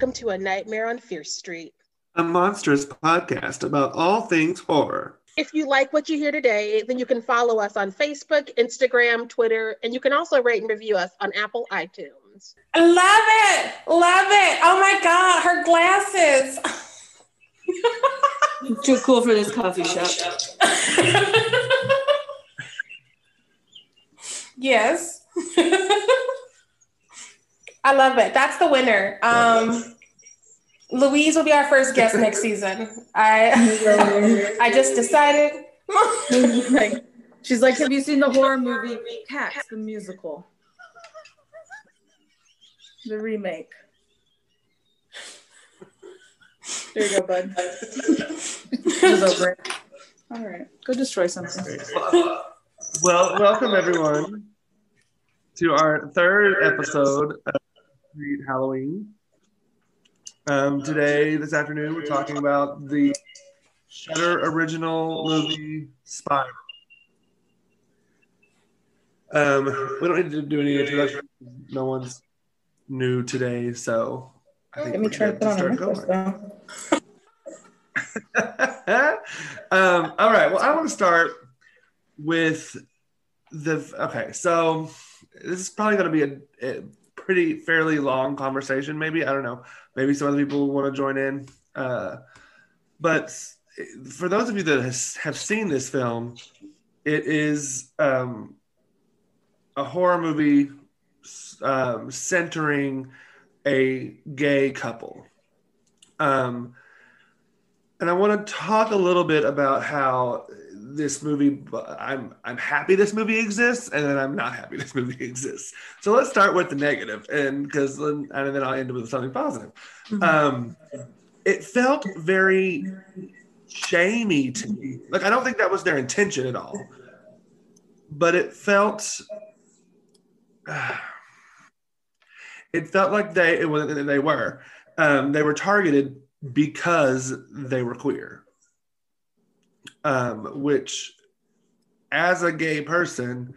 and welcome to A Nightmare on Fierce Street, a monstrous podcast about all things horror. If you like what you hear today, then you can follow us on Facebook, Instagram, Twitter, and you can also rate and review us on Apple iTunes. Love it. Love it. Oh my God, her glasses. Too cool for this coffee shop. yes. I love it. That's the winner. Um, Louise will be our first guest next season. I I just decided. She's like, have you seen the horror movie Cats, the musical? The remake. There you go, bud. it over. All right, go destroy something. Well, welcome everyone to our third episode of Street Halloween. Um, today, this afternoon, we're talking about the Shudder original movie Spiral. Um, we don't need to do any introduction. No one's new today, so I think Let me try to on a um, all right. Well, I want to start with the. Okay, so this is probably going to be a, a, pretty fairly long conversation. Maybe I don't know. Maybe some other people want to join in. Uh, but for those of you that has, have seen this film, it is um, a horror movie um, centering a gay couple. Um, and I want to talk a little bit about how this movie I'm I'm happy this movie exists and then I'm not happy this movie exists. So let's start with the negative and because and then I'll end with something positive. Mm-hmm. Um, it felt very shamey to me. Like I don't think that was their intention at all. But it felt uh, it felt like they it was they were um, they were targeted because they were queer um, which as a gay person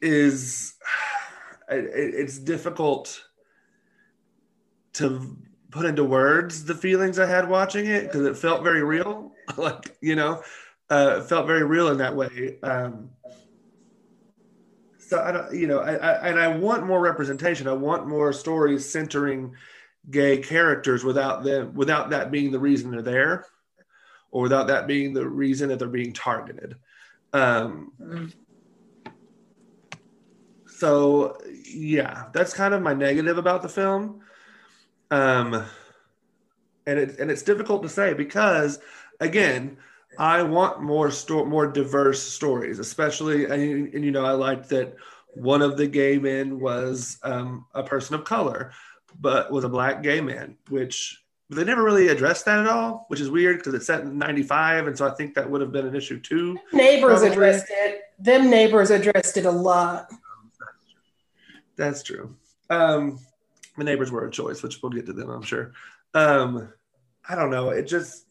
is it, it's difficult to put into words the feelings I had watching it because it felt very real. like you know, uh, felt very real in that way. Um, so I don't, you know, I, I, and I want more representation. I want more stories centering gay characters without them, without that being the reason they're there or without that being the reason that they're being targeted. Um, mm. So yeah, that's kind of my negative about the film. Um, and it, and it's difficult to say because again, I want more sto- more diverse stories, especially and, and you know I liked that one of the gay men was um, a person of color, but was a black gay man, which but they never really addressed that at all, which is weird because it's set in 95. And so I think that would have been an issue too. Neighbors probably. addressed it. Them neighbors addressed it a lot. That's true. Um, the neighbors were a choice, which we'll get to them, I'm sure. Um, I don't know. It just,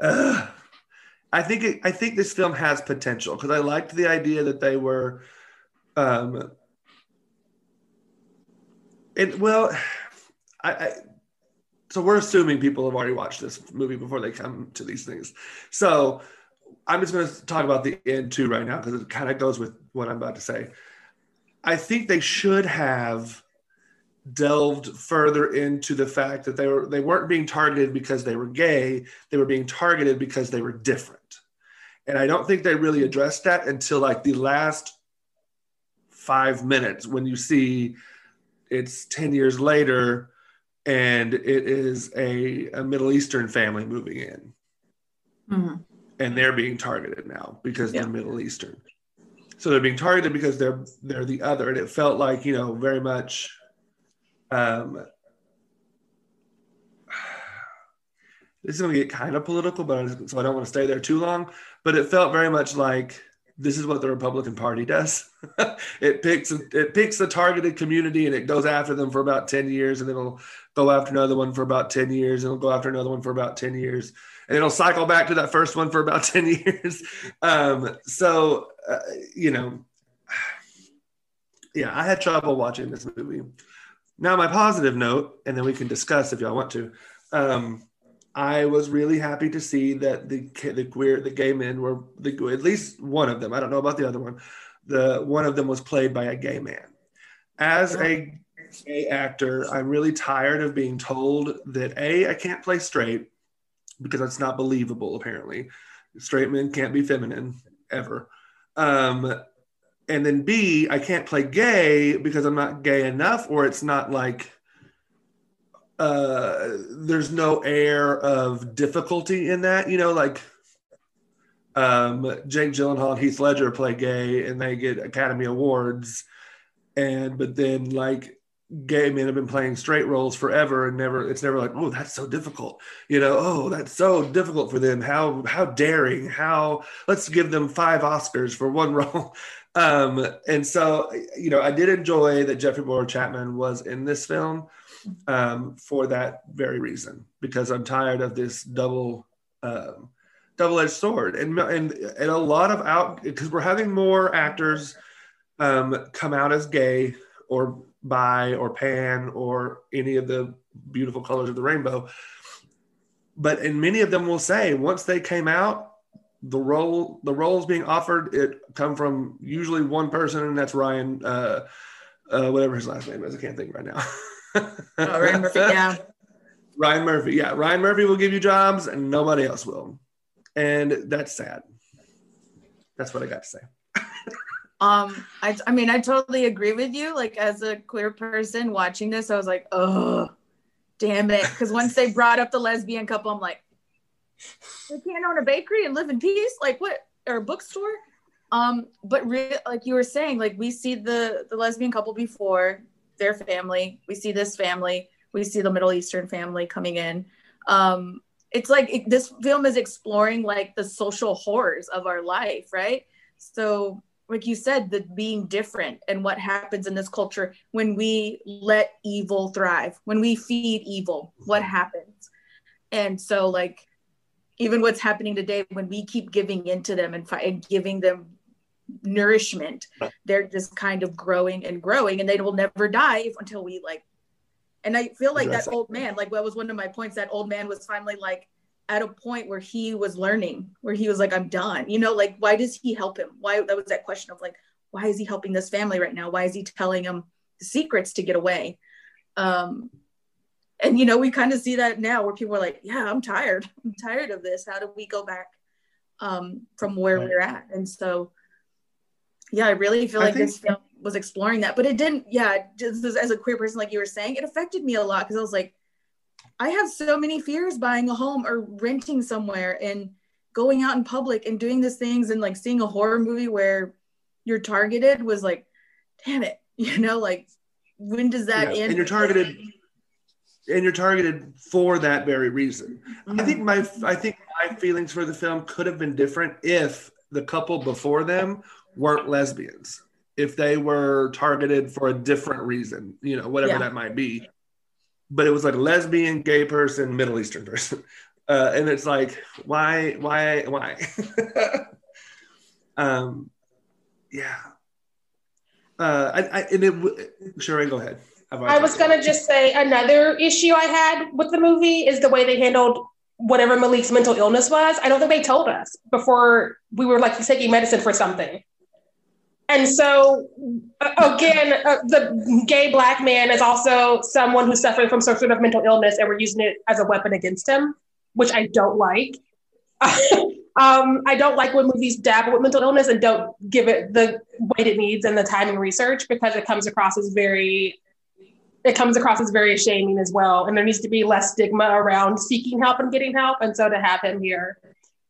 uh, I think it, I think this film has potential because I liked the idea that they were, um, and well, I, I so we're assuming people have already watched this movie before they come to these things. So I'm just going to talk about the end too right now because it kind of goes with what I'm about to say. I think they should have delved further into the fact that they were they weren't being targeted because they were gay, they were being targeted because they were different. And I don't think they really addressed that until like the last 5 minutes when you see it's 10 years later and it is a, a Middle Eastern family moving in. Mm-hmm. And they're being targeted now because yeah. they're Middle Eastern. So they're being targeted because they're they're the other. And it felt like, you know, very much um this is going to get kind of political, but I, so I don't want to stay there too long. But it felt very much like this is what the Republican Party does. it picks it picks the targeted community and it goes after them for about 10 years and it'll go after another one for about 10 years and it'll go after another one for about 10 years and it'll cycle back to that first one for about 10 years. Um, so uh, you know, yeah, I had trouble watching this movie. Now, my positive note, and then we can discuss if y'all want to. Um, I was really happy to see that the the queer the gay men were the at least one of them. I don't know about the other one. The one of them was played by a gay man. As a gay actor, I'm really tired of being told that a I can't play straight because that's not believable. Apparently, straight men can't be feminine ever. Um, and then B, I can't play gay because I'm not gay enough, or it's not like uh, there's no air of difficulty in that. You know, like um, Jake Gyllenhaal and Heath Ledger play gay, and they get Academy Awards, and but then like gay men have been playing straight roles forever and never it's never like oh that's so difficult you know oh that's so difficult for them. How how daring. How let's give them five oscars for one role. Um and so you know i did enjoy that jeffrey bowyer-chapman was in this film um for that very reason because i'm tired of this double um double-edged sword and and and a lot of out because we're having more actors um come out as gay or bi or pan or any of the beautiful colors of the rainbow. But and many of them will say once they came out, the role the roles being offered it come from usually one person and that's Ryan uh, uh, whatever his last name is I can't think right now. oh, Ryan Murphy, yeah. Ryan Murphy, yeah. Ryan Murphy will give you jobs and nobody else will. And that's sad. That's what I got to say. Um, I, I mean, I totally agree with you. Like, as a queer person watching this, I was like, oh, damn it. Because once they brought up the lesbian couple, I'm like, they can't own a bakery and live in peace? Like, what? Or a bookstore? Um, but re- like you were saying, like, we see the, the lesbian couple before, their family, we see this family, we see the Middle Eastern family coming in. Um, it's like it, this film is exploring like the social horrors of our life, right? So like you said, the being different and what happens in this culture when we let evil thrive, when we feed evil, what happens? And so, like, even what's happening today, when we keep giving into them and, and giving them nourishment, they're just kind of growing and growing, and they will never die until we like. And I feel like that old man, like that was one of my points. That old man was finally like, at a point where he was learning, where he was like, I'm done. You know, like, why does he help him? Why that was that question of like, why is he helping this family right now? Why is he telling him the secrets to get away? Um, and you know, we kind of see that now where people are like, Yeah, I'm tired. I'm tired of this. How do we go back um, from where right. we're at? And so, yeah, I really feel like think- this film was exploring that, but it didn't. Yeah, just as a queer person, like you were saying, it affected me a lot because I was like, I have so many fears buying a home or renting somewhere and going out in public and doing these things and like seeing a horror movie where you're targeted was like, damn it, you know, like when does that yeah. end? And you're targeted and you're targeted for that very reason. Mm-hmm. I think my I think my feelings for the film could have been different if the couple before them weren't lesbians. If they were targeted for a different reason, you know, whatever yeah. that might be but it was like lesbian, gay person, Middle Eastern person. Uh, and it's like, why, why, why? um, yeah. Uh, I, I, and it, sure, go ahead. I was going to just say another issue I had with the movie is the way they handled whatever Malik's mental illness was. I don't think they told us before we were like taking medicine for something. And so, uh, again, uh, the gay black man is also someone who's suffering from some sort of mental illness, and we're using it as a weapon against him, which I don't like. um, I don't like when movies dabble with mental illness and don't give it the weight it needs and the time and research because it comes across as very it comes across as very shaming as well. And there needs to be less stigma around seeking help and getting help. And so to have him here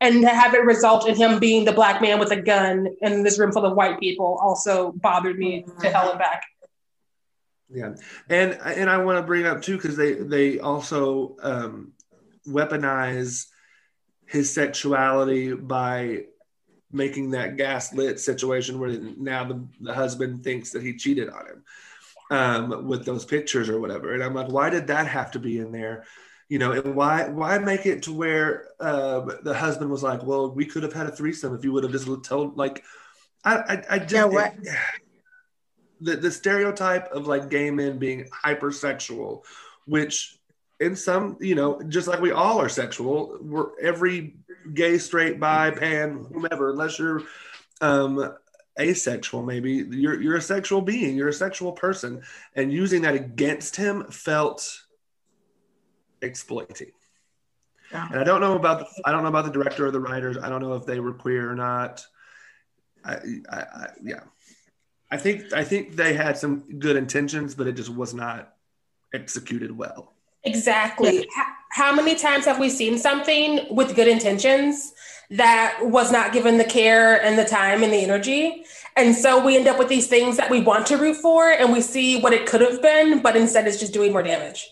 and to have it result in him being the black man with a gun in this room full of white people also bothered me to hell and back. Yeah, and and I want to bring up too because they they also um, weaponize his sexuality by making that gaslit situation where now the, the husband thinks that he cheated on him um, with those pictures or whatever. And I'm like, why did that have to be in there? You know and why why make it to where uh, the husband was like well we could have had a threesome if you would have just told like i i, I just yeah, what? It, the, the stereotype of like gay men being hypersexual, which in some, you know, just like we all are sexual, we're every gay, straight, bi, pan, whomever, unless you're um asexual maybe you're you're a sexual being you're a sexual person and using that against him felt exploiting Yeah. and i don't know about the i don't know about the director or the writers i don't know if they were queer or not I, I, I yeah i think i think they had some good intentions but it just was not executed well Exactly. How many times have we seen something with good intentions that was not given the care and the time and the energy? And so we end up with these things that we want to root for and we see what it could have been, but instead it's just doing more damage.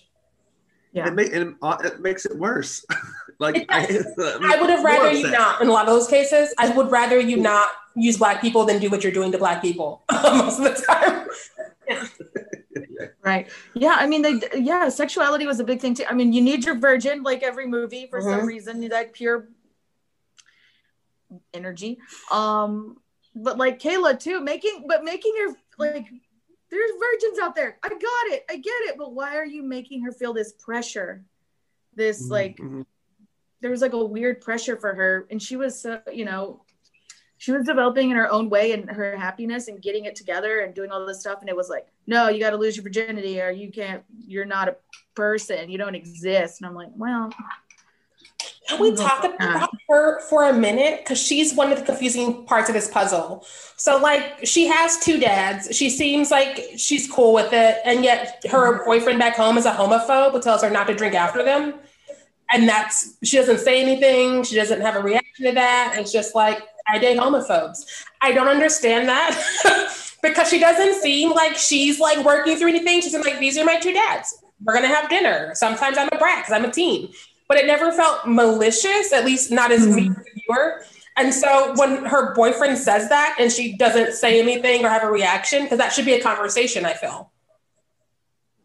Yeah. it, ma- and uh, it makes it worse like It I, I would have more rather you not in a lot of those cases. I would rather you not use black people than do what you're doing to black people most of the time. Right. Yeah. I mean, they, yeah, sexuality was a big thing too. I mean, you need your virgin, like every movie, for some Mhm. reason, that pure energy. Um, but like Kayla too, making, but making your like, there's virgins out there. I got it. I get it. But why are you making her feel this pressure? This like, Mhm. there was like a weird pressure for her, and she was, uh, you know, she was developing in her own way and her happiness and getting it together and doing all this stuff. And it was like, no, you got to lose your virginity or you can't, you're not a person. You don't exist. And I'm like, well, Can we oh talk about her for a minute? Because she's one of the confusing parts of this puzzle. So, like, she has two dads. She seems like she's cool with it. And yet, her mm-hmm. boyfriend back home is a homophobe who tells her not to drink after them. And that's, she doesn't say anything. She doesn't have a reaction to that. It's just like, I date homophobes. I don't understand that because she doesn't seem like she's like working through anything. She's like, these are my two dads. We're going to have dinner. Sometimes I'm a brat because I'm a teen but it never felt malicious, at least not as me as a viewer. And so when her boyfriend says that and she doesn't say anything or have a reaction, because that should be a conversation, I feel.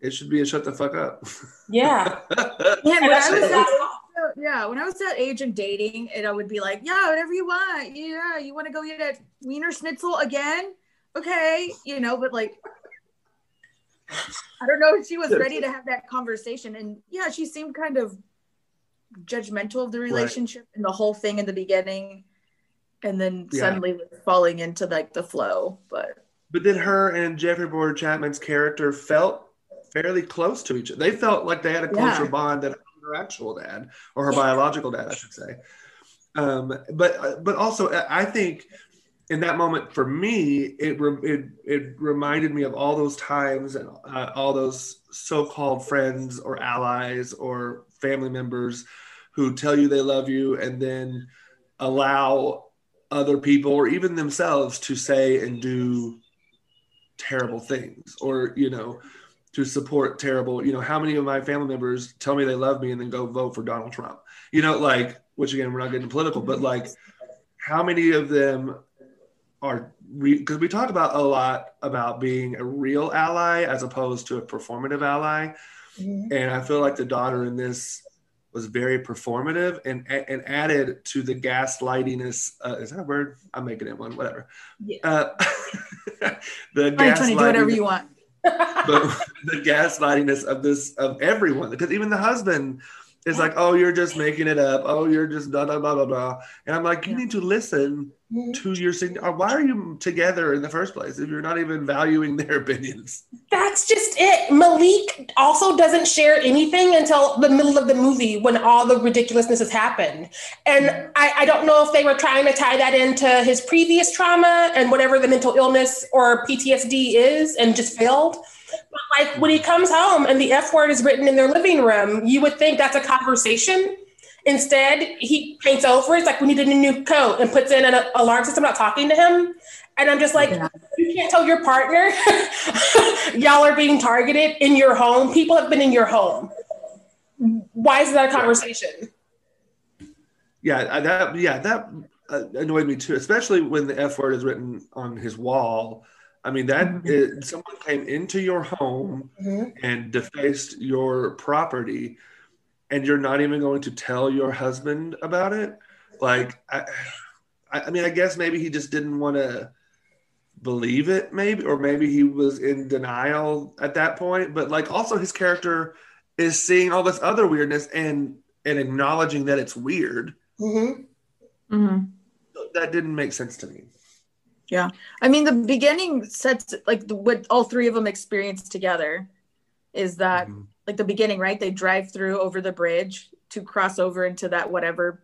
it should be a shut the fuck up Yeah. yeah, when I was that, yeah, when I was that age and dating, and I would be like, yeah, whatever you want. Yeah, you want to go eat at Wiener Schnitzel again? Okay, you know, but like, I don't know if she was ready to have that conversation. And yeah, she seemed kind of judgmental of the relationship and the whole thing in the beginning, and then Yeah. suddenly falling into like the flow. But But then her and Jeffrey Bowyer Chapman's character felt fairly close to each other. They felt like they had a closer Yeah. bond than her actual dad or her Yeah. biological dad, I should say. Um, but but also, I think in that moment for me, it it it reminded me of all those times and uh, all those so-called friends or allies or family members who tell you they love you and then allow other people or even themselves to say and do terrible things or you know to support terrible you know how many of my family members tell me they love me and then go vote for donald trump? You know like which again we're not getting political but like how many of them are because we talk about a lot about being a real ally as opposed to a performative ally. Mm-hmm. And i feel like the daughter in this was very performative and and added to the gaslightiness uh, is that a word i'm making it one whatever Yeah. uh, the 2020, do whatever you want. the, the gaslightiness of this of everyone because even the husband is like oh you're just making it up oh you're just blah blah blah blah blah and i'm like you Yeah. need to listen mm-hmm. to your sign or uh, why are you together in the first place if you're not even valuing their opinions That's just it. Malik also doesn't share anything until the middle of the movie when all the ridiculousness has happened. And mm-hmm. I, I don't know if they were trying to tie that into his previous trauma and whatever the mental illness or PTSD is and just failed. But like when he comes home and the F word is written in their living room, you would think that's a conversation. Instead, he paints over it. It's like we needed a new coat and puts in an alarm system not talking to him. And I'm just like, Yeah. you can't tell your partner y'all are being targeted in your home. People have been in your home. Why is that a conversation? yeah that yeah that uh, annoyed me too especially when the f word is written on his wall i mean that Mhm. is- someone came into your home and defaced your property and you're not even going to tell your husband about it? Like i i I mean i guess maybe he just didn't want to believe it maybe or maybe he was in denial at that point but like also his character is seeing all this other weirdness and and acknowledging that it's weird. Mhm. hmm that didn't make sense to me Yeah. I mean, the beginning sets like the, what all three of them experience together is that Mhm. like the beginning, right? They drive through over the bridge to cross over into that whatever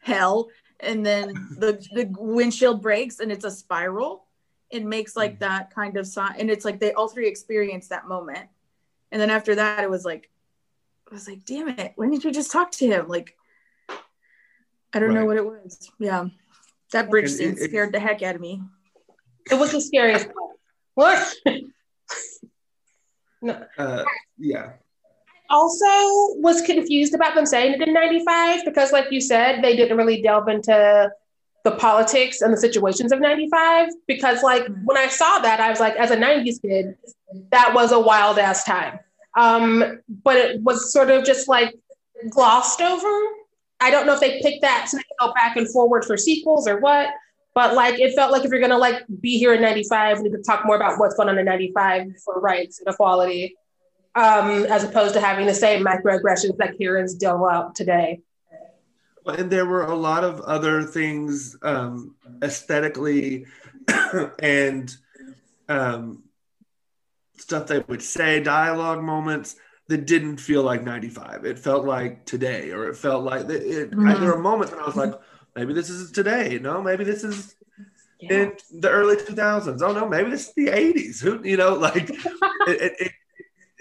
hell. And then the, the windshield breaks and it's a spiral. It makes like that kind of sign. And it's like they all three experience that moment. And then after that, it was like, I was like, damn it. Why didn't you just talk to him? Like, I don't know what it was. Yeah. That bridge And scene it- it- scared the heck out of me. It was the scariest part. What? uh, yeah also was confused about them saying it in 95 because like you said they didn't really delve into the politics and the situations of 95 because like when i saw that i was like as a 90s kid that was a wild ass time um, but it was sort of just like glossed over i don't know if they picked that to go back and forward for sequels or what but like it felt like if you're gonna like be here in 95 we to talk more about what's going on in 95 for rights and equality um, as opposed to having the same microaggressions that Karens deal out today. and there were a lot of other things um, aesthetically and um, stuff they would say dialogue moments that didn't feel like 95 it felt like today or it felt like it, it I, Mhm. there were moments when i was like maybe this is today no maybe this is in the early 2000s oh no maybe this is the 80s who you know like it, it, it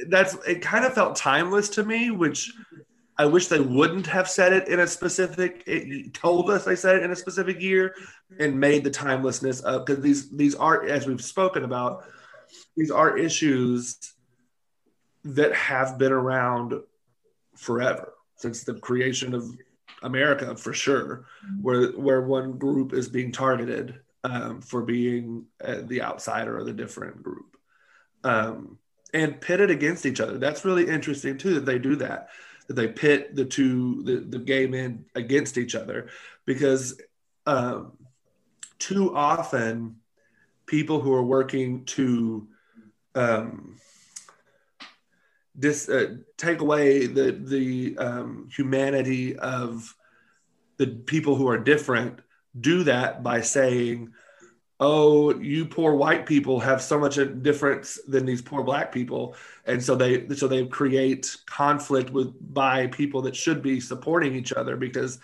that's it kind of felt timeless to me which i wish they wouldn't have said it in a specific it told us they said it in a specific year and made the timelessness of because these these are as we've spoken about these are issues that have been around forever since the creation of America for sure, where where one group is being targeted um, for being uh, the outsider or the different group, um, and pitted against each other. That's really interesting too that they do that. That they pit the two the, the gay men against each other because um, too often people who are working to um, dis, uh, take away the the um, humanity of the people who are different do that by saying oh you poor white people have so much a difference than these poor black people. And so they so they create conflict with by people that should be supporting each other because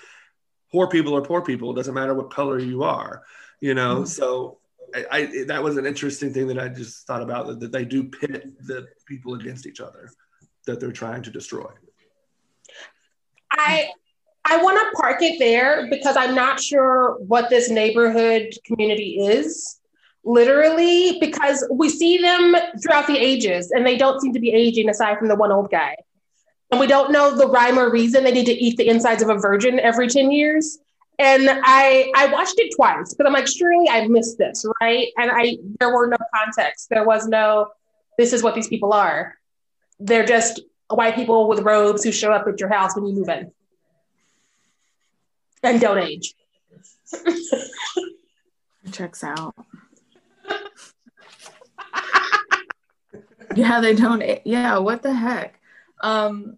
poor people are poor people. It doesn't matter what color you are you know? So I, I that was an interesting thing that i just thought about that, that they do pit the people against each other that they're trying to destroy I I want to park it there because I'm not sure what this neighborhood community is. Literally, because we see them throughout the ages and they don't seem to be aging aside from the one old guy. And we don't know the rhyme or reason they need to eat the insides of a virgin every 10 years. And I I watched it twice because I'm like, surely I missed this, right? And I there were no context. There was no, this is what these people are. They're just white people with robes who show up at your house when you move in and don't age. checks out. yeah, they don't. Yeah, what the heck? Um,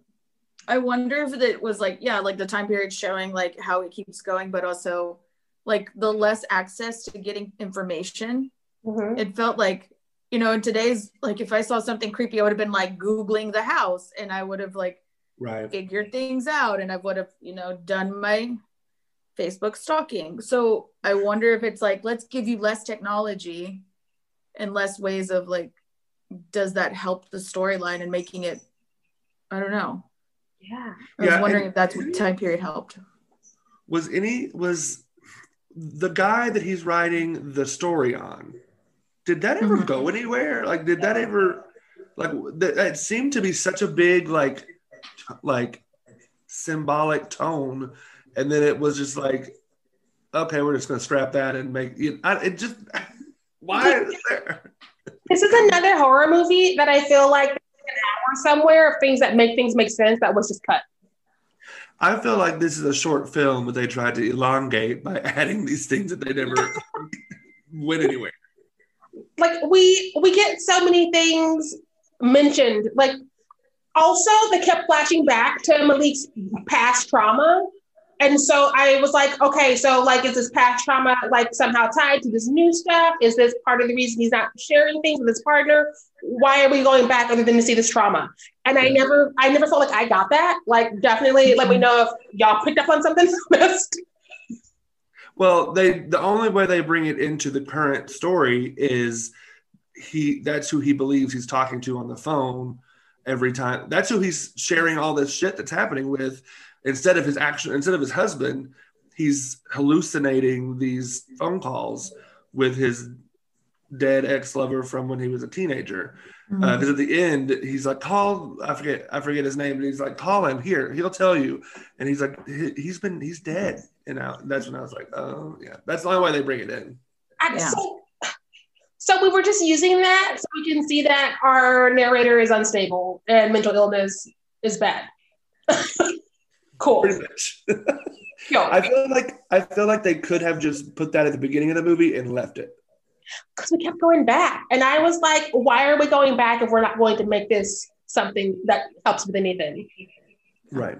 I wonder if it was like, yeah, like the time period showing like how it keeps going, but also like the less access to getting information. Mhm. It felt like, you know, in today's like, if I saw something creepy, I would have been like Googling the house and I would have like right figured things out and I would have, you know, done my Facebook stalking. So I wonder if it's like, let's give you less technology and less ways of like, does that help the storyline and making it, I don't know. Yeah. I was Yeah, wondering if that's what time period helped. was any was the guy that he's writing the story on did that ever Mhm. go anywhere like did that ever like that it seemed to be such a big like t- like symbolic tone and then it was just like okay we're just gonna scrap that and make you I, it just why is there This is another horror movie that I feel like an hour somewhere of things that make things make sense that was just cut. I feel like this is a short film that they tried to elongate by adding these things that they never went anywhere. like we we get so many things mentioned. Like also they kept flashing back to Malik's past trauma. And so I was like, okay, so like, is this past trauma like somehow tied to this new stuff? Is this part of the reason he's not sharing things with his partner? Why are we going back other than to see this trauma? And I never, I never felt like I got that. Like, definitely, let me mm-hmm. know if y'all picked up on something. Well, they the only way they bring it into the current story is he that's who he believes he's talking to on the phone every time. That's who he's sharing all this shit that's happening with instead of his action instead of his husband, he's hallucinating these phone calls with his dead ex-lover from when he was a teenager because Mm-hmm. uh, at the end he's like call i forget i forget his name but he's like call him here he'll tell you and he's like he, he's been he's dead and I, that's when i was like oh yeah that's the only way they bring it in I, Yeah. so, so we were just using that so we can see that our narrator is unstable and mental illness is bad. cool. pretty much Yo, i feel like i feel like they could have just put that at the beginning of the movie and left it because we kept going back. And I was like, why are we going back if we're not going to make this something that helps with anything? right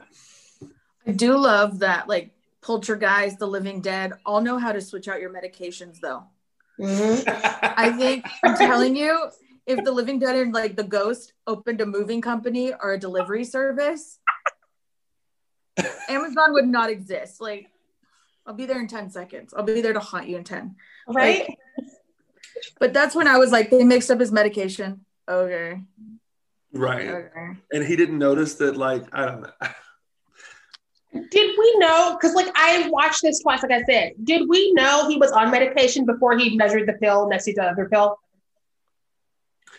I do love that, like Poltergeist, The Living Dead, all know how to switch out your medications, though. Mhm. I think I'm telling you, if The Living Dead and like The Ghost opened a moving company or a delivery service, Amazon would not exist. Like, I'll be there in 10 seconds. I'll be there to haunt you in 10. Right? But that's when I was like, they mixed up his medication. Okay. right Okay. and he didn't notice that like i don't know Did we know? Because like I watched this twice, like I said. Did we know he was on medication before he measured the pill next to the other pill?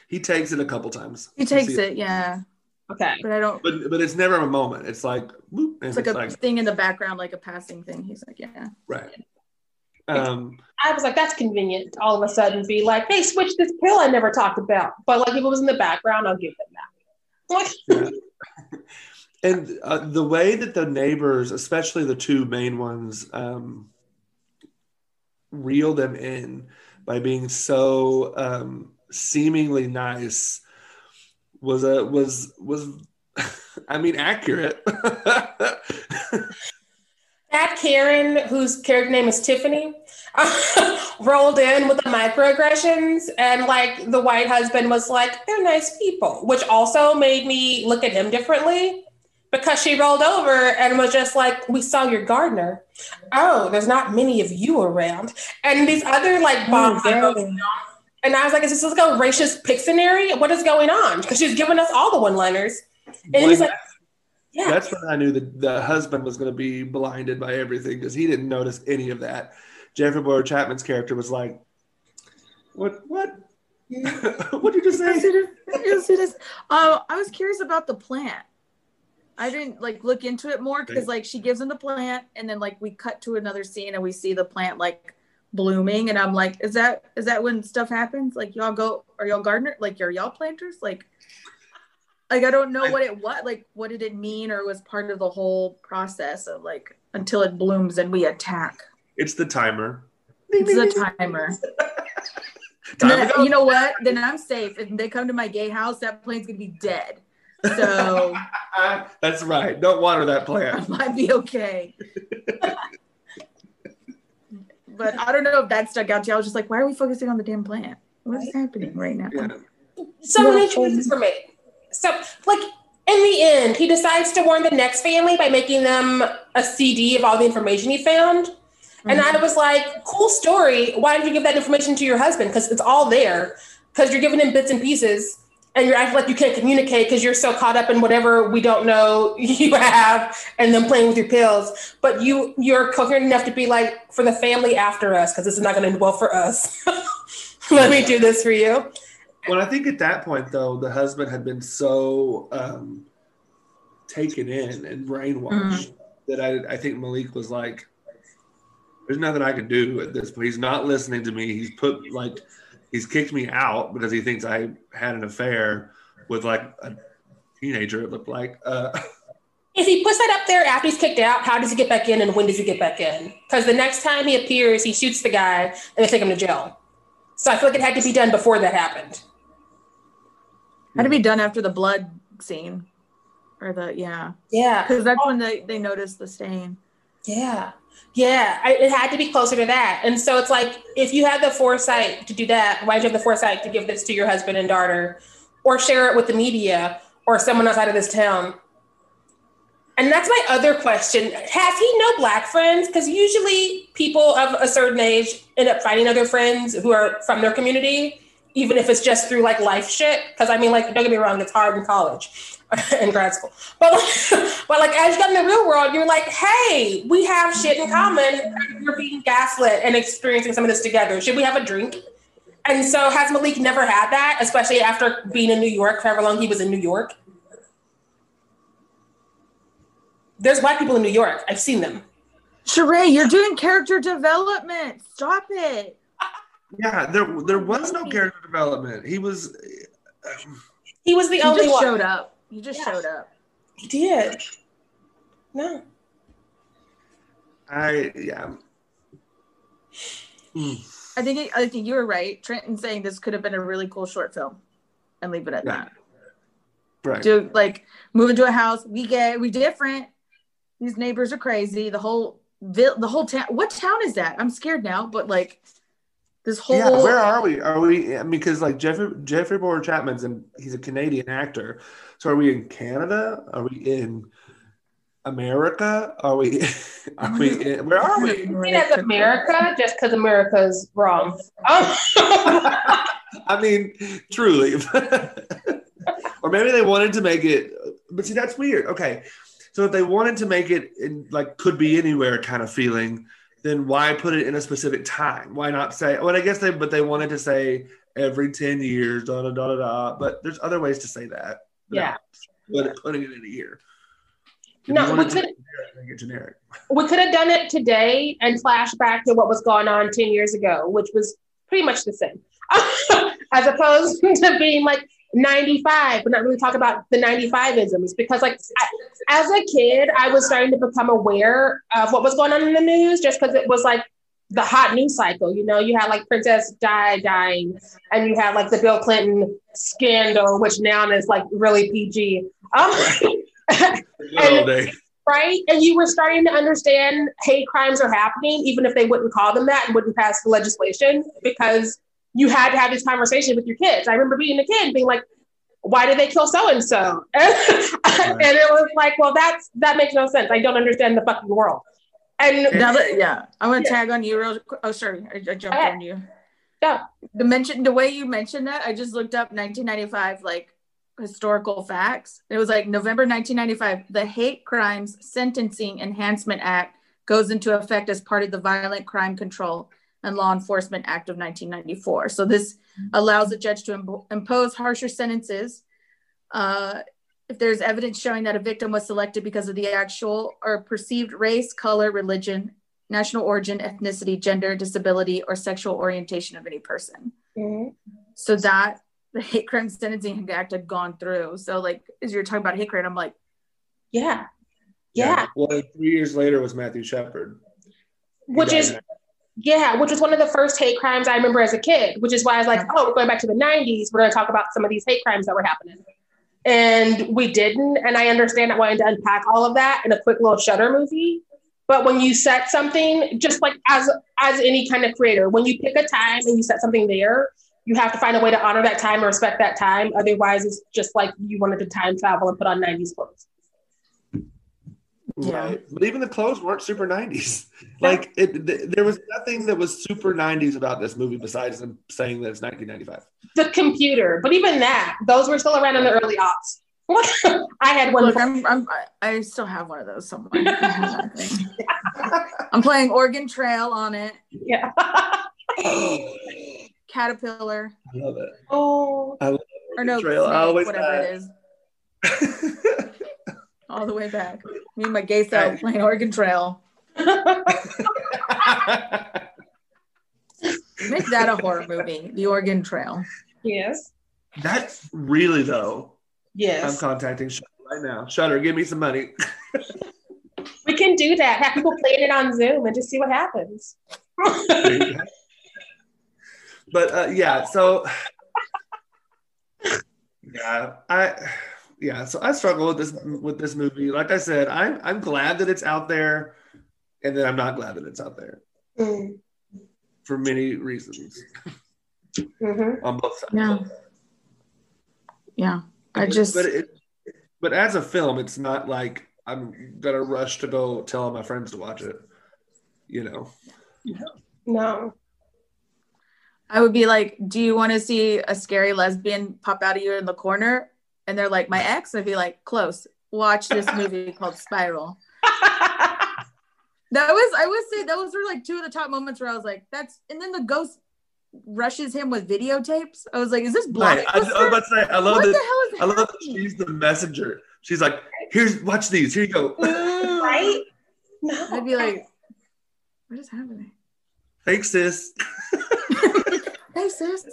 he takes it a couple times He takes see it, yeah. Okay. But I don't, but but it's never a moment it's like whoop, and it's like a thing in the background, like a passing thing. He's like, yeah. right um I was like, that's convenient to all of a sudden be like, hey, switch this pill I never talked about. But like if it was in the background, I'll give them that. Like, Yeah. and uh, the way that the neighbors, especially the two main ones, um, reel them in by being so um, seemingly nice was a was was I mean accurate. that Karen, whose character name is Tiffany, rolled in with the microaggressions, and like the white husband was like, they're nice people, which also made me look at him differently because she rolled over and was just like, we saw your gardener. Oh, there's not many of you around. And these other like oh, bombs. And I was like, is this like a racist Pictionary? What is going on? Because she's giving us all the one liners. And he's like, yeah. That's when I knew that the husband was going to be blinded by everything because he didn't notice any of that. Jeffrey Bowyer Chapman's character was like, "What? What? what did you just Yes, say?" it is. Yes, it is. Uh, I was curious about the plant. I didn't like look into it more because like she gives him the plant and then like we cut to another scene and we see the plant like blooming and I'm like, is that is that when stuff happens? Like y'all go are y'all gardener? Like are y'all planters? Like like I don't know what it what like what did it mean or was part of the whole process of like until it blooms and we attack. It's the timer. It's the timer. Time then, you know what? Then I'm safe. If they come to my gay house, that plant's gonna be dead. So That's right. Don't water that plant I plant. might be okay. But I don't know if that stuck out to you. I was just like, why are we focusing on the damn plant? What's happening right now? Yeah. so Yeah. many choices for me. So, like, in the end, he decides to warn the next family by making them a CD of all the information he found. And Mm-hmm. I was like, cool story. Why did you give that information to your husband? Because it's all there. Because you're giving him bits and pieces and you're acting like you can't communicate because you're so caught up in whatever we don't know you have and then playing with your pills. But you you're coherent enough to be like, for the family after us, because this is not going to end well for us. Let me do this for you. Well, I think at that point, though, the husband had been so um, taken in and brainwashed that I, I think Malik was like, "There's nothing I can do at this point. He's not listening to me. He's put like, he's kicked me out because he thinks I had an affair with like a teenager. It looked like." Uh, If he puts that up there after he's kicked out, how does he get back in and when does he get back in? Because the next time he appears, he shoots the guy and they take him to jail. So I feel like it had to be done before that happened. Had to be done after the blood scene, or the yeah, Yeah. because that's when they they noticed the stain. Yeah. Yeah. I, it had to be closer to that. And so it's like, if you had the foresight to do that, why did you have the foresight to give this to your husband and daughter or share it with the media or someone outside of this town? And that's my other question. Has he no black friends? Because usually people of a certain age end up finding other friends who are from their community, even if it's just through like life shit. Because I mean, like, don't get me wrong, it's hard in college and grad school. But like, but like as you get in the real world, you're like, hey, we have shit in common. We're being gaslit and experiencing some of this together. Should we have a drink? And so has Malik never had that, especially after being in New York, for however long he was in New York? There's white people in New York. I've seen them. Sharai, you're doing character development. Stop it. Yeah, there there was no character development. He was. He was the You only just one. showed up. He just Yeah. showed up. He did. No. I yeah. Mm, I think it, I think you were right. Trenton saying this could have been a really cool short film, and leave it at Yeah. that. right. Do like move into a house. We get we different. These neighbors are crazy. The whole vil- the whole town. What town is that? I'm scared now. But like this whole Yeah, where are we? Are we? I mean, because like Jeffrey Jeffrey Bowyer Chapman's and he's a Canadian actor. So are we in Canada? Are we in America? Are we? Are we? In, where are we? It as America just because America's wrong. Oh. I mean, truly. or maybe they wanted to make it, but see, that's weird. Okay, so if they wanted to make it in like could be anywhere kind of feeling, then why put it in a specific time? Why not say? Oh, well, I guess they, but they wanted to say every ten years, da da da da da. But there's other ways to say that. Yeah. But putting it in a year. If No, we could- generic, make it generic. we could have done it today and flash back to what was going on 10 years ago, which was pretty much the same. As opposed to being like 95, but not really talk about the 95 isms. Because, like, I, as a kid, I was starting to become aware of what was going on in the news just because it was like the hot news cycle. You know, you had like Princess Di dying, and you had like the Bill Clinton scandal, which now is like really PG. Um, days. right? And you were starting to understand hate crimes are happening, even if they wouldn't call them that and wouldn't pass the legislation, because you had to have this conversation with your kids. I remember being a kid being like, why did they kill so and so? And it was like, well, that's that makes no sense. I don't understand the fucking world. And Now that, yeah, I want to Yeah. tag on you real. qu- Oh, sorry, I, I jumped on you. Yeah. The mention, the way you mentioned that, I just looked up 1995 like historical facts. It was like November 1995. The Hate Crimes Sentencing Enhancement Act goes into effect as part of the Violent Crime Control and Law Enforcement Act of 1994. So this allows a judge to impo- impose harsher sentences. Uh, if there's evidence showing that a victim was selected because of the actual or perceived race, color, religion, national origin, ethnicity, gender, disability, or sexual orientation of any person. Mhm. So that the hate crime sentencing act had gone through. So like as you're talking about hate crime, I'm like, yeah, yeah, Well, three years later was Matthew Shepard. Which is in- Yeah, which was one of the first hate crimes I remember as a kid, which is why I was like, oh, we're going back to the 90s. We're going to talk about some of these hate crimes that were happening. And we didn't. And I understand that wanting to unpack all of that in a quick little Shudder movie. But when you set something, just like as as any kind of creator, when you pick a time and you set something there, you have to find a way to honor that time and respect that time. Otherwise, it's just like you wanted to time travel and put on 90s clothes. Yeah. Right. But even the clothes weren't super 90s. Like it, th- there was nothing that was super 90s about this movie besides them saying that it's 1995. The computer, but even that, those were still around in the early aughts. I had one. look, I'm, I'm I I still have one of those somewhere. I'm playing Oregon Trail on it, yeah. Caterpillar. I love it. oh, I love Oregon or no, Trail, I always whatever had- it is, all the way back. Me and my gay self playing Oregon Trail. Make that a horror movie, The Oregon Trail. yes. That's really though. Yes. I'm contacting Shudder right now. Shudder, give me some money. We can do that. Have people playing it on Zoom and just see what happens. but uh, yeah, so yeah, I yeah, so I struggle with this with this movie. Like I said, I'm I'm glad that it's out there, and then I'm not glad that it's out there Mm. for many reasons Mhm. on both sides. Yeah. Yeah. I just but it, but as a film, it's not like I'm gonna rush to go tell all my friends to watch it. You know, No. I would be like, "Do you want to see a scary lesbian pop out of you in the corner?" And they're like, "My ex." I'd be like, "Close. Watch this movie called Spiral." That was, I would say, those were like two of the top moments where I was like, "That's." And then the ghost rushes him with videotapes. I was like, "Is this right? I, I was about to say, I love What the that. hell is I love that she's the messenger. She's like, here's watch these. Here you go. right? No. I'd be like, "What is happening?" Thanks, sis. Hey sis,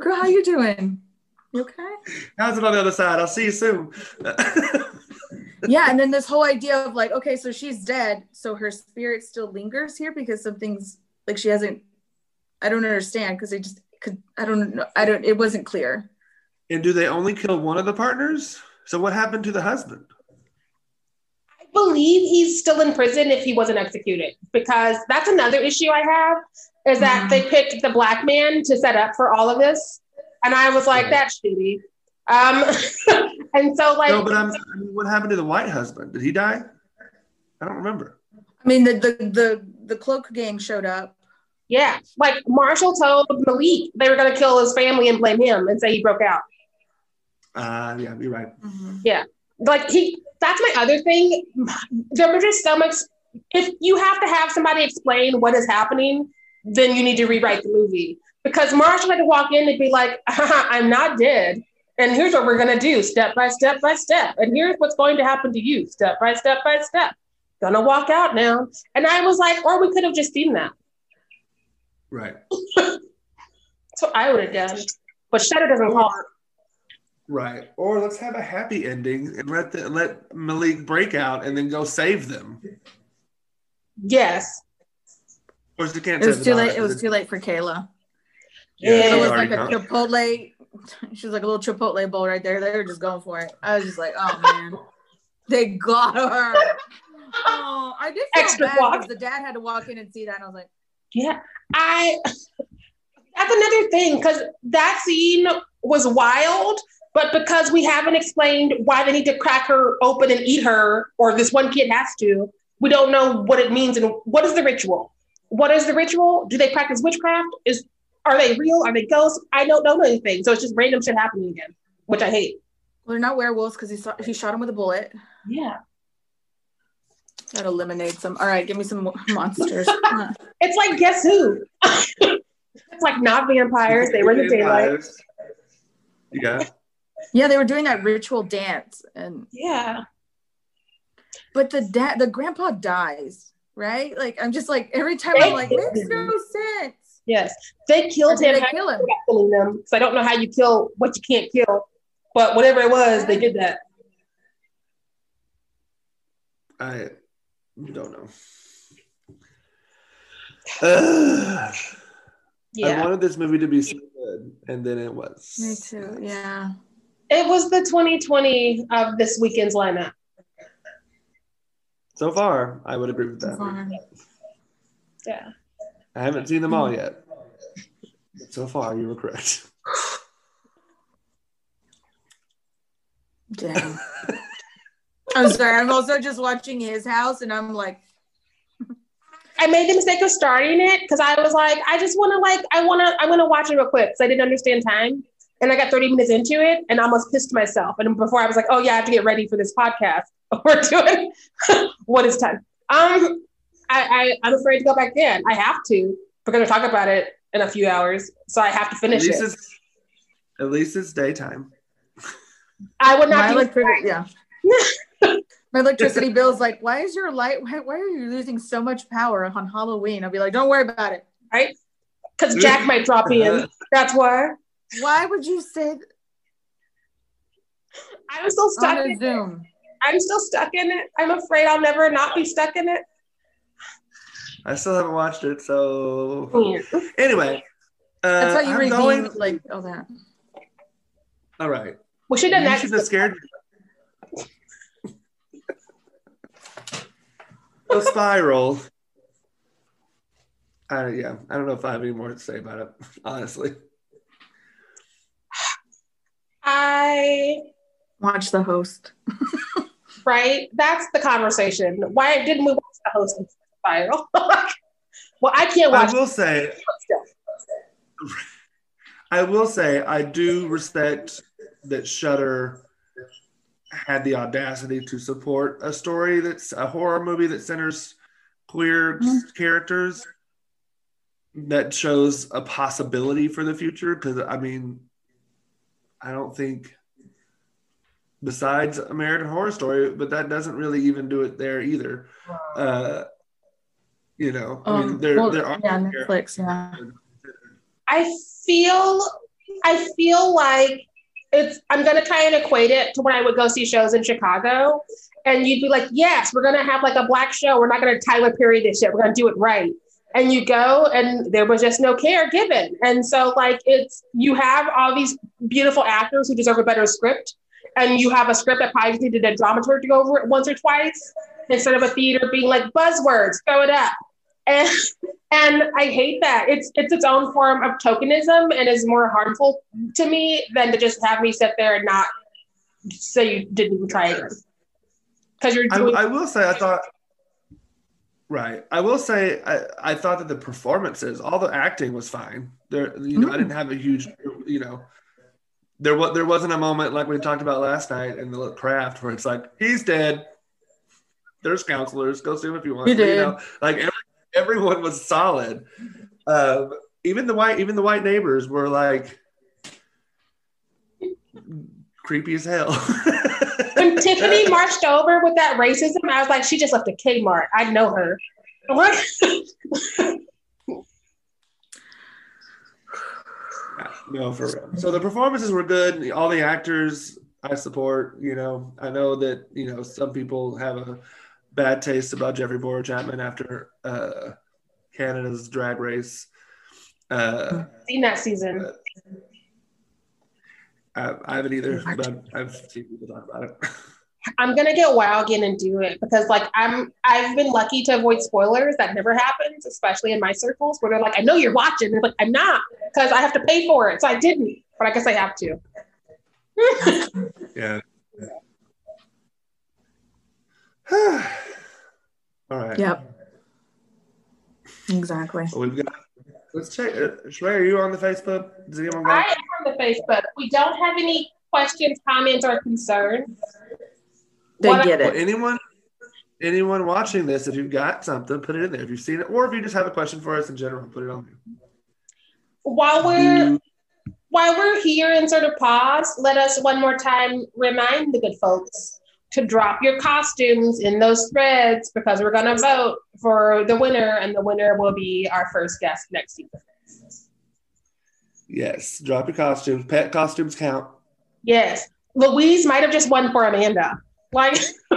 girl, how you doing? You okay? How's it on the other side? I'll see you soon. yeah and then this whole idea of like okay so she's dead so her spirit still lingers here because something's like she hasn't i don't understand because they just could i don't know i don't it wasn't clear and do they only kill one of the partners? So what happened to the husband? I believe he's still in prison if he wasn't executed because that's another issue I have is that Mhm. they picked the black man to set up for all of this. And I was like, Right. that's shitty. Um, and so like no, but I'm, I mean, what happened to the white husband? Did he die? I don't remember. i mean the the the, the cloak gang showed up yeah, like Marshall told Malik they were gonna kill his family and blame him and say he broke out. Uh, yeah, you're right. Yeah. Like he that's my other thing there was just so if you have to have somebody explain what is happening then you need to rewrite the movie because marshall had to walk in and be like i'm not dead. And here's what we're going to do step by step by step. And here's what's going to happen to you step by step by step. Gonna walk out now. And i was like or we could have just seen that. Right. that's what i would have done but Shudder doesn't call Right. Or let's have a happy ending and let the, let Malik break out and then go save them. yes. Of course, you can't. it was too late. It was too late for kayla Yeah, Yeah. it was like a gone. chipotle she was like a little chipotle bowl right there they were just going for it i was just like oh man they got her oh i did feel Extra bad guac. because the dad had to walk in and see that and i was like Yeah, I. That's another thing because that scene was wild, but because we haven't explained why they need to crack her open and eat her, or this one kid has to, we don't know what it means and what is the ritual. What is the ritual? Do they practice witchcraft? Is are they real? Are they ghosts? I don't know anything, so it's just random shit happening again, which I hate. Well, they're not werewolves because he saw, he shot him with a bullet. Yeah, That eliminates them. All right, give me some monsters. It's like guess who? it's like not vampires. They were in the daylight. Vampires. Yeah. yeah, they were doing that ritual dance, and Yeah. but the dad, the grandpa dies, right? Like I'm just like every time I'm like makes no sense. Yes, they killed him. they kill him? killing them. So I don't know how you kill what you can't kill, but whatever it was, they did that. I don't know. Ugh. I wanted this movie to be so good, and then it was. Me too. Yeah. it was the 2020 of this weekend's lineup. So far, I would agree with that. Yeah, I haven't seen them all yet. But so far, you were correct. Damn. I'm sorry. I'm also just watching his house, and I'm like, I made the mistake of starting it because I was like, I just want to like, I want to, I want to watch it real quick because I didn't understand time, and I got 30 minutes into it and almost pissed myself. And before I was like, oh yeah, I have to get ready for this podcast. We're doing what is time? Um, I, I I'm afraid to go back in. I have to. We're gonna talk about it in a few hours, so I have to finish least it. at least it's daytime. I would my not. do electric, yeah. my electricity bill's like, why is your light? Why, why are you losing so much power on Halloween? I'll be like, don't worry about it. Right? Because Jack might drop in. That's why. Why would you say I'm still stuck. on In a it. Zoom? I'm still stuck in it. I'm afraid I'll never not be stuck in it. I still haven't watched it, so anyway, Uh, That's how you I'm review going- like all that. All right. We should have You done should have scared The spiral. Uh, yeah, I don't know if I have any more to say about it, honestly. I Watch the host. right. That's the conversation. Why didn't we watch the host of Spiral? well, I can't watch. I will say. I will say, I do respect that Shudder had the audacity to support a story that's a horror movie that centers queer Mhm. characters that shows a possibility for the future. Because I mean, I don't think besides American Horror Story, but that doesn't really even do it there either. Uh, you know, I mean, Um, there well, there are yeah, Netflix, yeah. I feel I feel like it's I'm gonna kind of equate it to when I would go see shows in Chicago and you'd be like, yes, we're gonna have like a black show. We're not gonna Tyler Perry this shit. We're gonna do it right. And you go and there was just no care given. And so like it's you have all these beautiful actors who deserve a better script. And you have a script that probably just needed a dramaturg to go over it once or twice instead of a theater being like buzzwords, throw it up. And and I hate that. It's it's its own form of tokenism and is more harmful to me than to just have me sit there and not say you didn't even try again. Because you're doing I will say I thought right. I will say I, I thought that the performances, all the acting was fine. There you know, I didn't have a huge you know there was there wasn't a moment like we talked about last night in the little craft where it's like, he's dead. There's counselors, go see them if you want. You did. know, like every, everyone was solid. Um, even the white even the white neighbors were like creepy as hell. when Tiffany marched over with that racism, I was like, she just left a Kmart. I know her. What? No, for real. So the performances were good. All the actors I support. You know, I know that you know some people have a bad taste about Jeffrey Bowyer-Chapman after uh, Canada's Drag Race. Uh, Seen that season. I, I haven't either, but I've seen people talk about it. I'm gonna get wild again and do it because like I'm I've been lucky to avoid spoilers. That never happens, especially in my circles where they're like, I know you're watching. They're like, I'm not because I have to pay for it. So I didn't, but I guess I have to. Yeah. All right. Yep. Exactly. Well, we've got. Let's check. Uh, Sharai, are you on the Facebook? Does anyone I got? am on the Facebook. We don't have any questions, comments, or concerns. They What- get Well, it. anyone, anyone watching this, if you've got something, put it in there. If you've seen it, or if you just have a question for us in general, put it on there. While we're while we're here and sort of pause, let us one more time remind the good folks to drop your costumes in those threads because we're going to vote for the winner, and the winner will be our first guest next season. Yes, drop your costumes. Pet costumes count. Yes, Louise might have just won for Amanda. Like,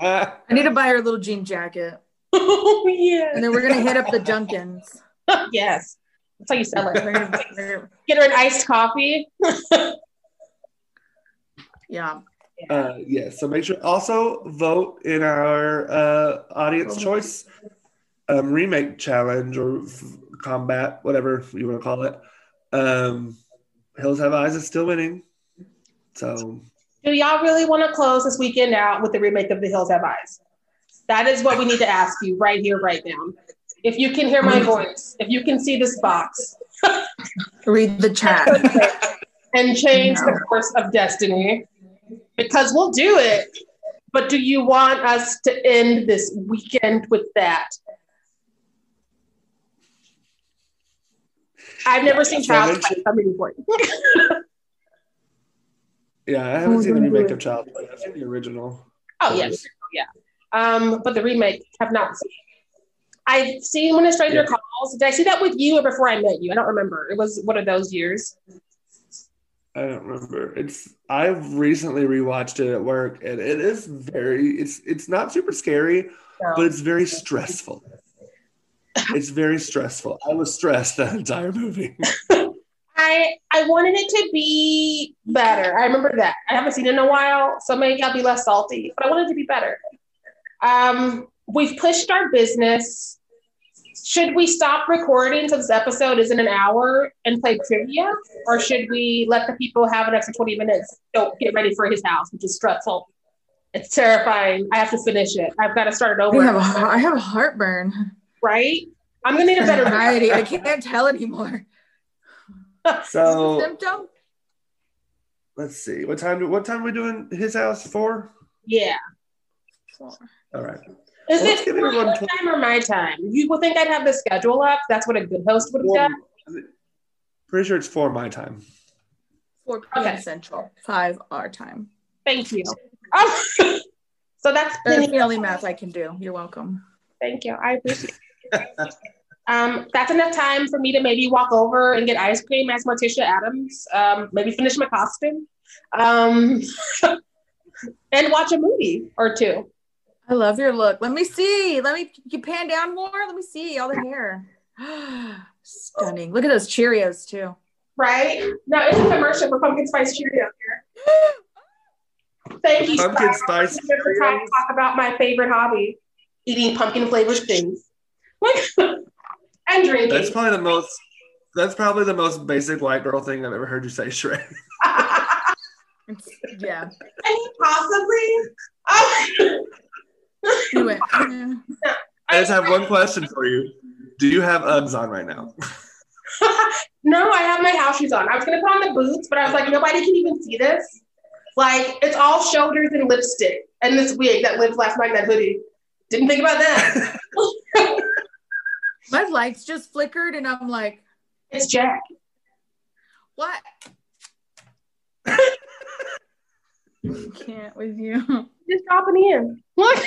I need to buy her a little jean jacket. oh yeah, And then we're gonna hit up the Junkins. yes, that's how you sell We're it. gonna- we're- Get her an iced coffee. yeah. Uh, yes. So make sure also vote in our uh, audience choice um, remake challenge or f- combat, whatever you want to call it. Um, Hills Have Eyes is still winning. So Do y'all really want to close this weekend out with the remake of The Hills Have Eyes? That is what we need to ask you right here, right now. If you can hear my voice, if you can see this box, Read the chat. and change the course of destiny, because we'll do it. But do you want us to end this weekend with that? I've never seen So Child's Play. sure- so I'm really important. yeah, I haven't Oh, seen the remake of Child. Play. I've seen the original. Oh yeah, yeah. Um, but the remake have not seen. I've seen When a Stranger Yeah. Calls. Did I see that with you or before I met you? I don't remember. It was one of those years. I don't remember. It's I've recently rewatched it at work, and it is very. It's it's not super scary, No. but it's very stressful. It's very stressful. I was stressed that entire movie. I I wanted it to be better. I remember that. I haven't seen it in a while, so maybe I'll be less salty. But I wanted it to be better. Um, we've pushed our business. Should we stop recording so this episode isn't an hour and play trivia, or should we let the people have an extra twenty minutes? Don't get ready for his house, which is stressful. It's terrifying. I have to finish it. I've got to start it I over. have, a, I have a heartburn. right? I'm gonna need a better Anxiety. I can't tell anymore. So Symptom? let's see. What time? What time are we doing his house for? Yeah. All right. Is Well, let's it your everyone time or my time? You would think I'd have the schedule up. That's what a good host would have Well, done. Pretty sure it's for my time. 4 p.m. Okay. Central, 5 our time. Thank you. Oh, so that's That's plenty. the only math I can do. You're welcome. Thank you. I appreciate it. Um, that's enough time for me to maybe walk over and get ice cream as Morticia Addams, um, maybe finish my costume, um, and watch a movie or two. I love your look. Let me see. Let me you pan down more. Let me see all the hair. Stunning. Look at those Cheerios too. Right? No, it's a commercial for pumpkin spice Cheerios here. Thank you. Pumpkin Scott. spice I'm gonna talk, Cheerios? talk about my favorite hobby: eating pumpkin flavored things. and drinking. That's probably the most. That's probably the most basic white girl thing I've ever heard you say, Sharai. It's, yeah. Can you possibly? Oh. You went. "Eh." I just have one question for you. Do you have Uggs on right now? no, I have my house shoes on. I was gonna put on the boots, but I was like, nobody can even see this. Like, it's all shoulders and lipstick and this wig that lived last night in that hoodie. Didn't think about that. My lights just flickered and I'm like, it's Jack. what? I can't with you. Just dropping in. Look.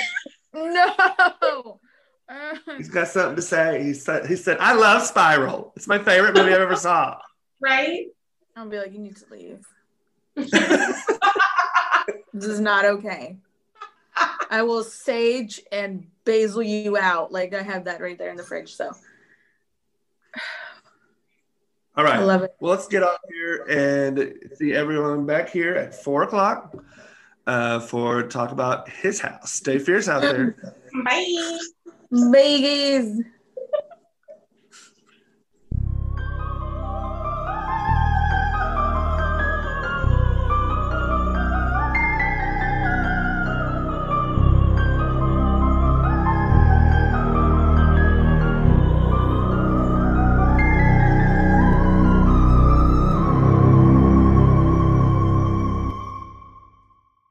No. Uh, He's got something to say. He said, "He said I love Spiral. It's my favorite movie I've ever saw." Right? I'll be like, you need to leave. This is not okay. I will sage and basil you out. Like I have that right there in the fridge. So All right. I love it. Well, let's get off here and see everyone back here at four o'clock uh, for talk about his house. Stay fierce out there. Bye. Babies.